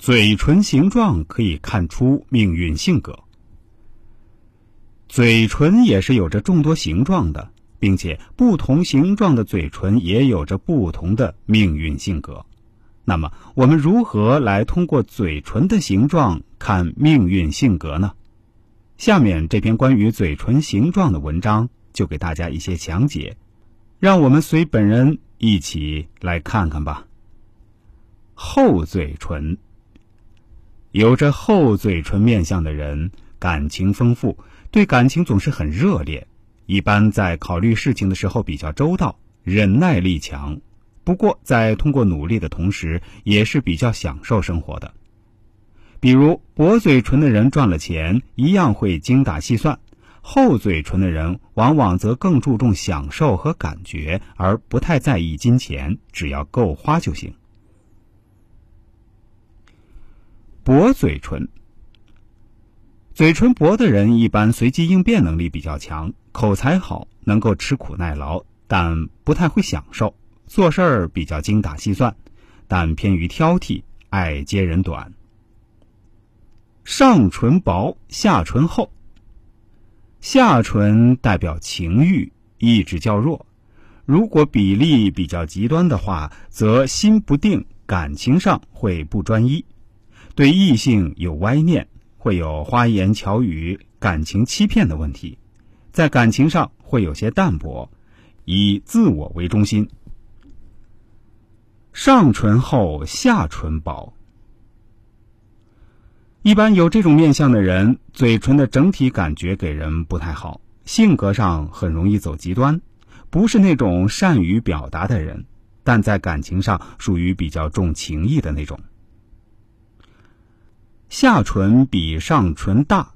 嘴唇形状可以看出命运性格。嘴唇也是有着众多形状的，并且不同形状的嘴唇也有着不同的命运性格。那么，我们如何来通过嘴唇的形状看命运性格呢？下面这篇关于嘴唇形状的文章就给大家一些讲解，让我们随本人一起来看看吧。厚嘴唇，有着厚嘴唇面相的人，感情丰富，对感情总是很热烈，一般在考虑事情的时候比较周到，忍耐力强。不过，在通过努力的同时，也是比较享受生活的。比如，薄嘴唇的人赚了钱，一样会精打细算；厚嘴唇的人，往往则更注重享受和感觉，而不太在意金钱，只要够花就行。薄嘴唇，嘴唇薄的人一般随机应变能力比较强，口才好，能够吃苦耐劳，但不太会享受。做事儿比较精打细算，但偏于挑剔，爱揭人短。上唇薄，下唇厚。下唇代表情欲，意志较弱。如果比例比较极端的话，则心不定，感情上会不专一，对异性有歪念，会有花言巧语、感情欺骗的问题，在感情上会有些淡薄，以自我为中心。上唇厚，下唇薄。一般有这种面相的人，嘴唇的整体感觉给人不太好，性格上很容易走极端，不是那种善于表达的人，但在感情上属于比较重情义的那种。下唇比上唇大，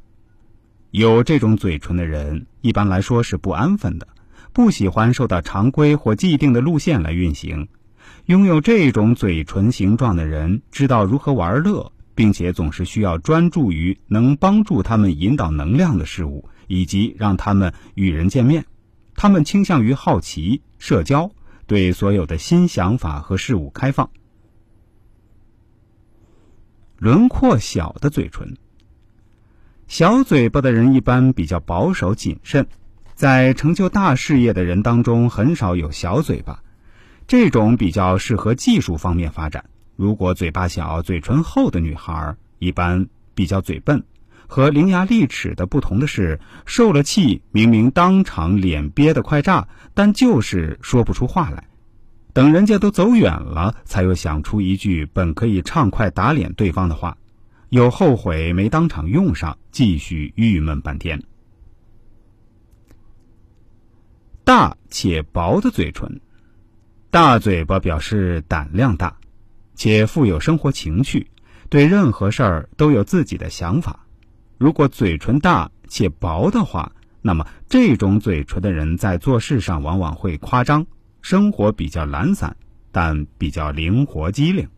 有这种嘴唇的人，一般来说是不安分的，不喜欢受到常规或既定的路线来运行。拥有这种嘴唇形状的人，知道如何玩乐，并且总是需要专注于能帮助他们引导能量的事物，以及让他们与人见面。他们倾向于好奇、社交，对所有的新想法和事物开放。轮廓小的嘴唇，小嘴巴的人一般比较保守谨慎，在成就大事业的人当中，很少有小嘴巴。这种比较适合技术方面发展。如果嘴巴小、嘴唇厚的女孩，一般比较嘴笨。和伶牙俐齿的不同的是，受了气，明明当场脸憋得快炸，但就是说不出话来。等人家都走远了，才又想出一句本可以畅快打脸对方的话，又后悔没当场用上，继续郁闷半天。大且薄的嘴唇。大嘴巴表示胆量大，且富有生活情趣，对任何事儿都有自己的想法。如果嘴唇大且薄的话，那么这种嘴唇的人在做事上往往会夸张，生活比较懒散，但比较灵活机灵。